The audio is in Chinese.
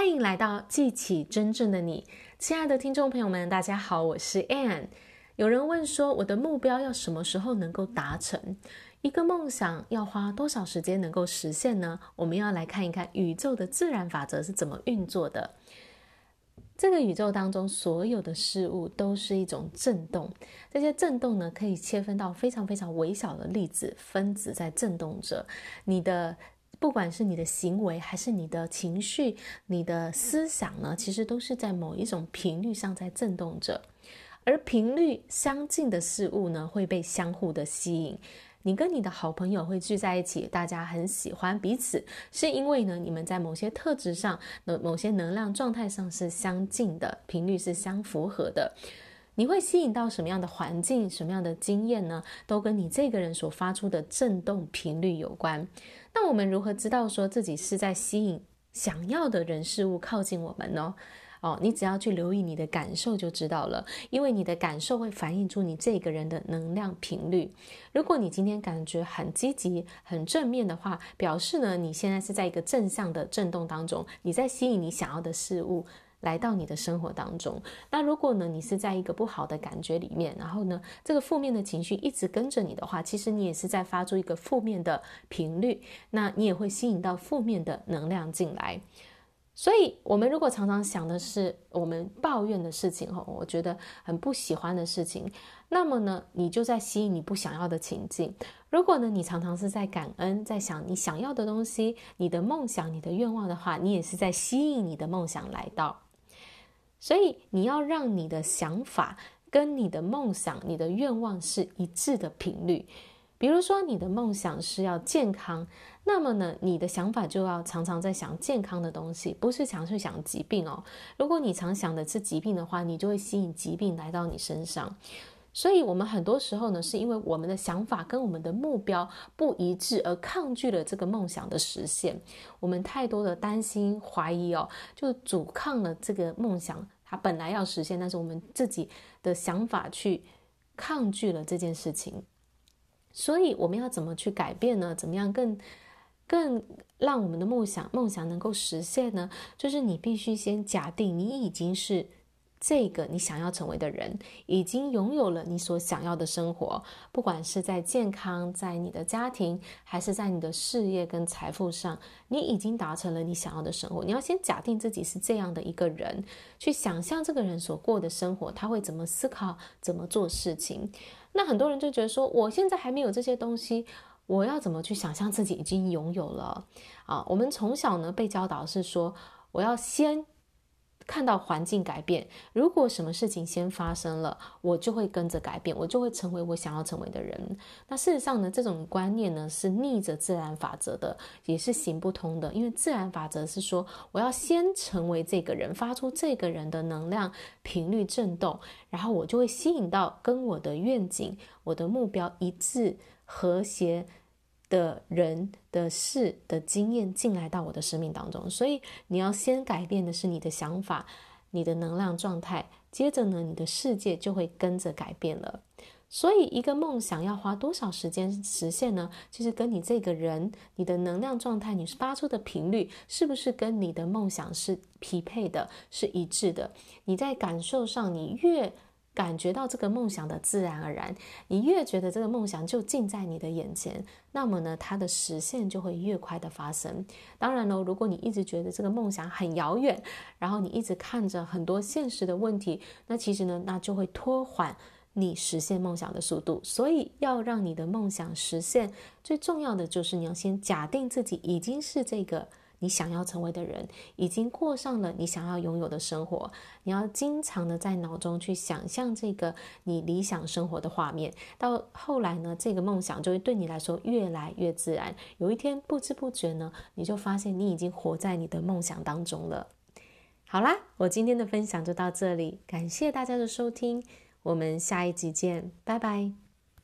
欢迎来到记起真正的你，亲爱的听众朋友们，大家好，我是 Anne。有人问说，我的目标要什么时候能够达成？一个梦想要花多少时间能够实现呢？我们要来看一看宇宙的自然法则是怎么运作的。这个宇宙当中所有的事物都是一种震动，这些震动呢，可以切分到非常非常微小的粒子分子在震动着。你的不管是你的行为，还是你的情绪、你的思想呢，其实都是在某一种频率上在震动着。而频率相近的事物呢，会被相互的吸引。你跟你的好朋友会聚在一起，大家很喜欢彼此，是因为呢，你们在某些特质上、某某些能量状态上是相近的，频率是相符合的。你会吸引到什么样的环境、什么样的经验呢？都跟你这个人所发出的振动频率有关。那我们如何知道说自己是在吸引想要的人事物靠近我们呢？哦，你只要去留意你的感受就知道了，因为你的感受会反映出你这个人的能量频率。如果你今天感觉很积极、很正面的话，表示呢，你现在是在一个正向的震动当中，你在吸引你想要的事物来到你的生活当中。那如果呢，你是在一个不好的感觉里面，然后呢，这个负面的情绪一直跟着你的话，其实你也是在发出一个负面的频率，那你也会吸引到负面的能量进来。所以，我们如果常常想的是我们抱怨的事情，哈，我觉得很不喜欢的事情，那么呢，你就在吸引你不想要的情境。如果呢，你常常是在感恩，在想你想要的东西、你的梦想、你的愿望的话，你也是在吸引你的梦想来到。所以，你要让你的想法跟你的梦想、你的愿望是一致的频率。比如说，你的梦想是要健康。那么呢，你的想法就要常常在想健康的东西，不是常去想疾病哦。如果你常想的是疾病的话，你就会吸引疾病来到你身上。所以，我们很多时候呢，是因为我们的想法跟我们的目标不一致，而抗拒了这个梦想的实现。我们太多的担心、怀疑哦，就阻抗了这个梦想，它本来要实现，但是我们自己的想法去抗拒了这件事情。所以，我们要怎么去改变呢？怎么样更？更让我们的梦想梦想能够实现呢，就是你必须先假定你已经是这个你想要成为的人，已经拥有了你所想要的生活，不管是在健康，在你的家庭，还是在你的事业跟财富上，你已经达成了你想要的生活。你要先假定自己是这样的一个人，去想象这个人所过的生活，他会怎么思考，怎么做事情。那很多人就觉得说，我现在还没有这些东西。我要怎么去想象自己已经拥有了啊？我们从小呢被教导是说，我要先看到环境改变，如果什么事情先发生了，我就会跟着改变，我就会成为我想要成为的人。那事实上呢，这种观念呢是逆着自然法则的，也是行不通的。因为自然法则是说，我要先成为这个人，发出这个人的能量频率震动，然后我就会吸引到跟我的愿景、我的目标一致、和谐。的人的事的经验进来到我的生命当中，所以你要先改变的是你的想法，你的能量状态，接着呢，你的世界就会跟着改变了。所以，一个梦想要花多少时间实现呢？其实跟你这个人、你的能量状态、你发出的频率，是不是跟你的梦想是匹配的、是一致的？你在感受上，你越感觉到这个梦想的自然而然，你越觉得这个梦想就近在你的眼前，那么呢，它的实现就会越快的发生。当然喽，如果你一直觉得这个梦想很遥远，然后你一直看着很多现实的问题，那其实呢，那就会拖缓你实现梦想的速度。所以，要让你的梦想实现，最重要的就是你要先假定自己已经是这个。你想要成为的人，已经过上了你想要拥有的生活。你要经常的在脑中去想象这个你理想生活的画面。到后来呢，这个梦想就会对你来说越来越自然。有一天不知不觉呢，你就发现你已经活在你的梦想当中了。好啦，我今天的分享就到这里，感谢大家的收听，我们下一集见，拜拜。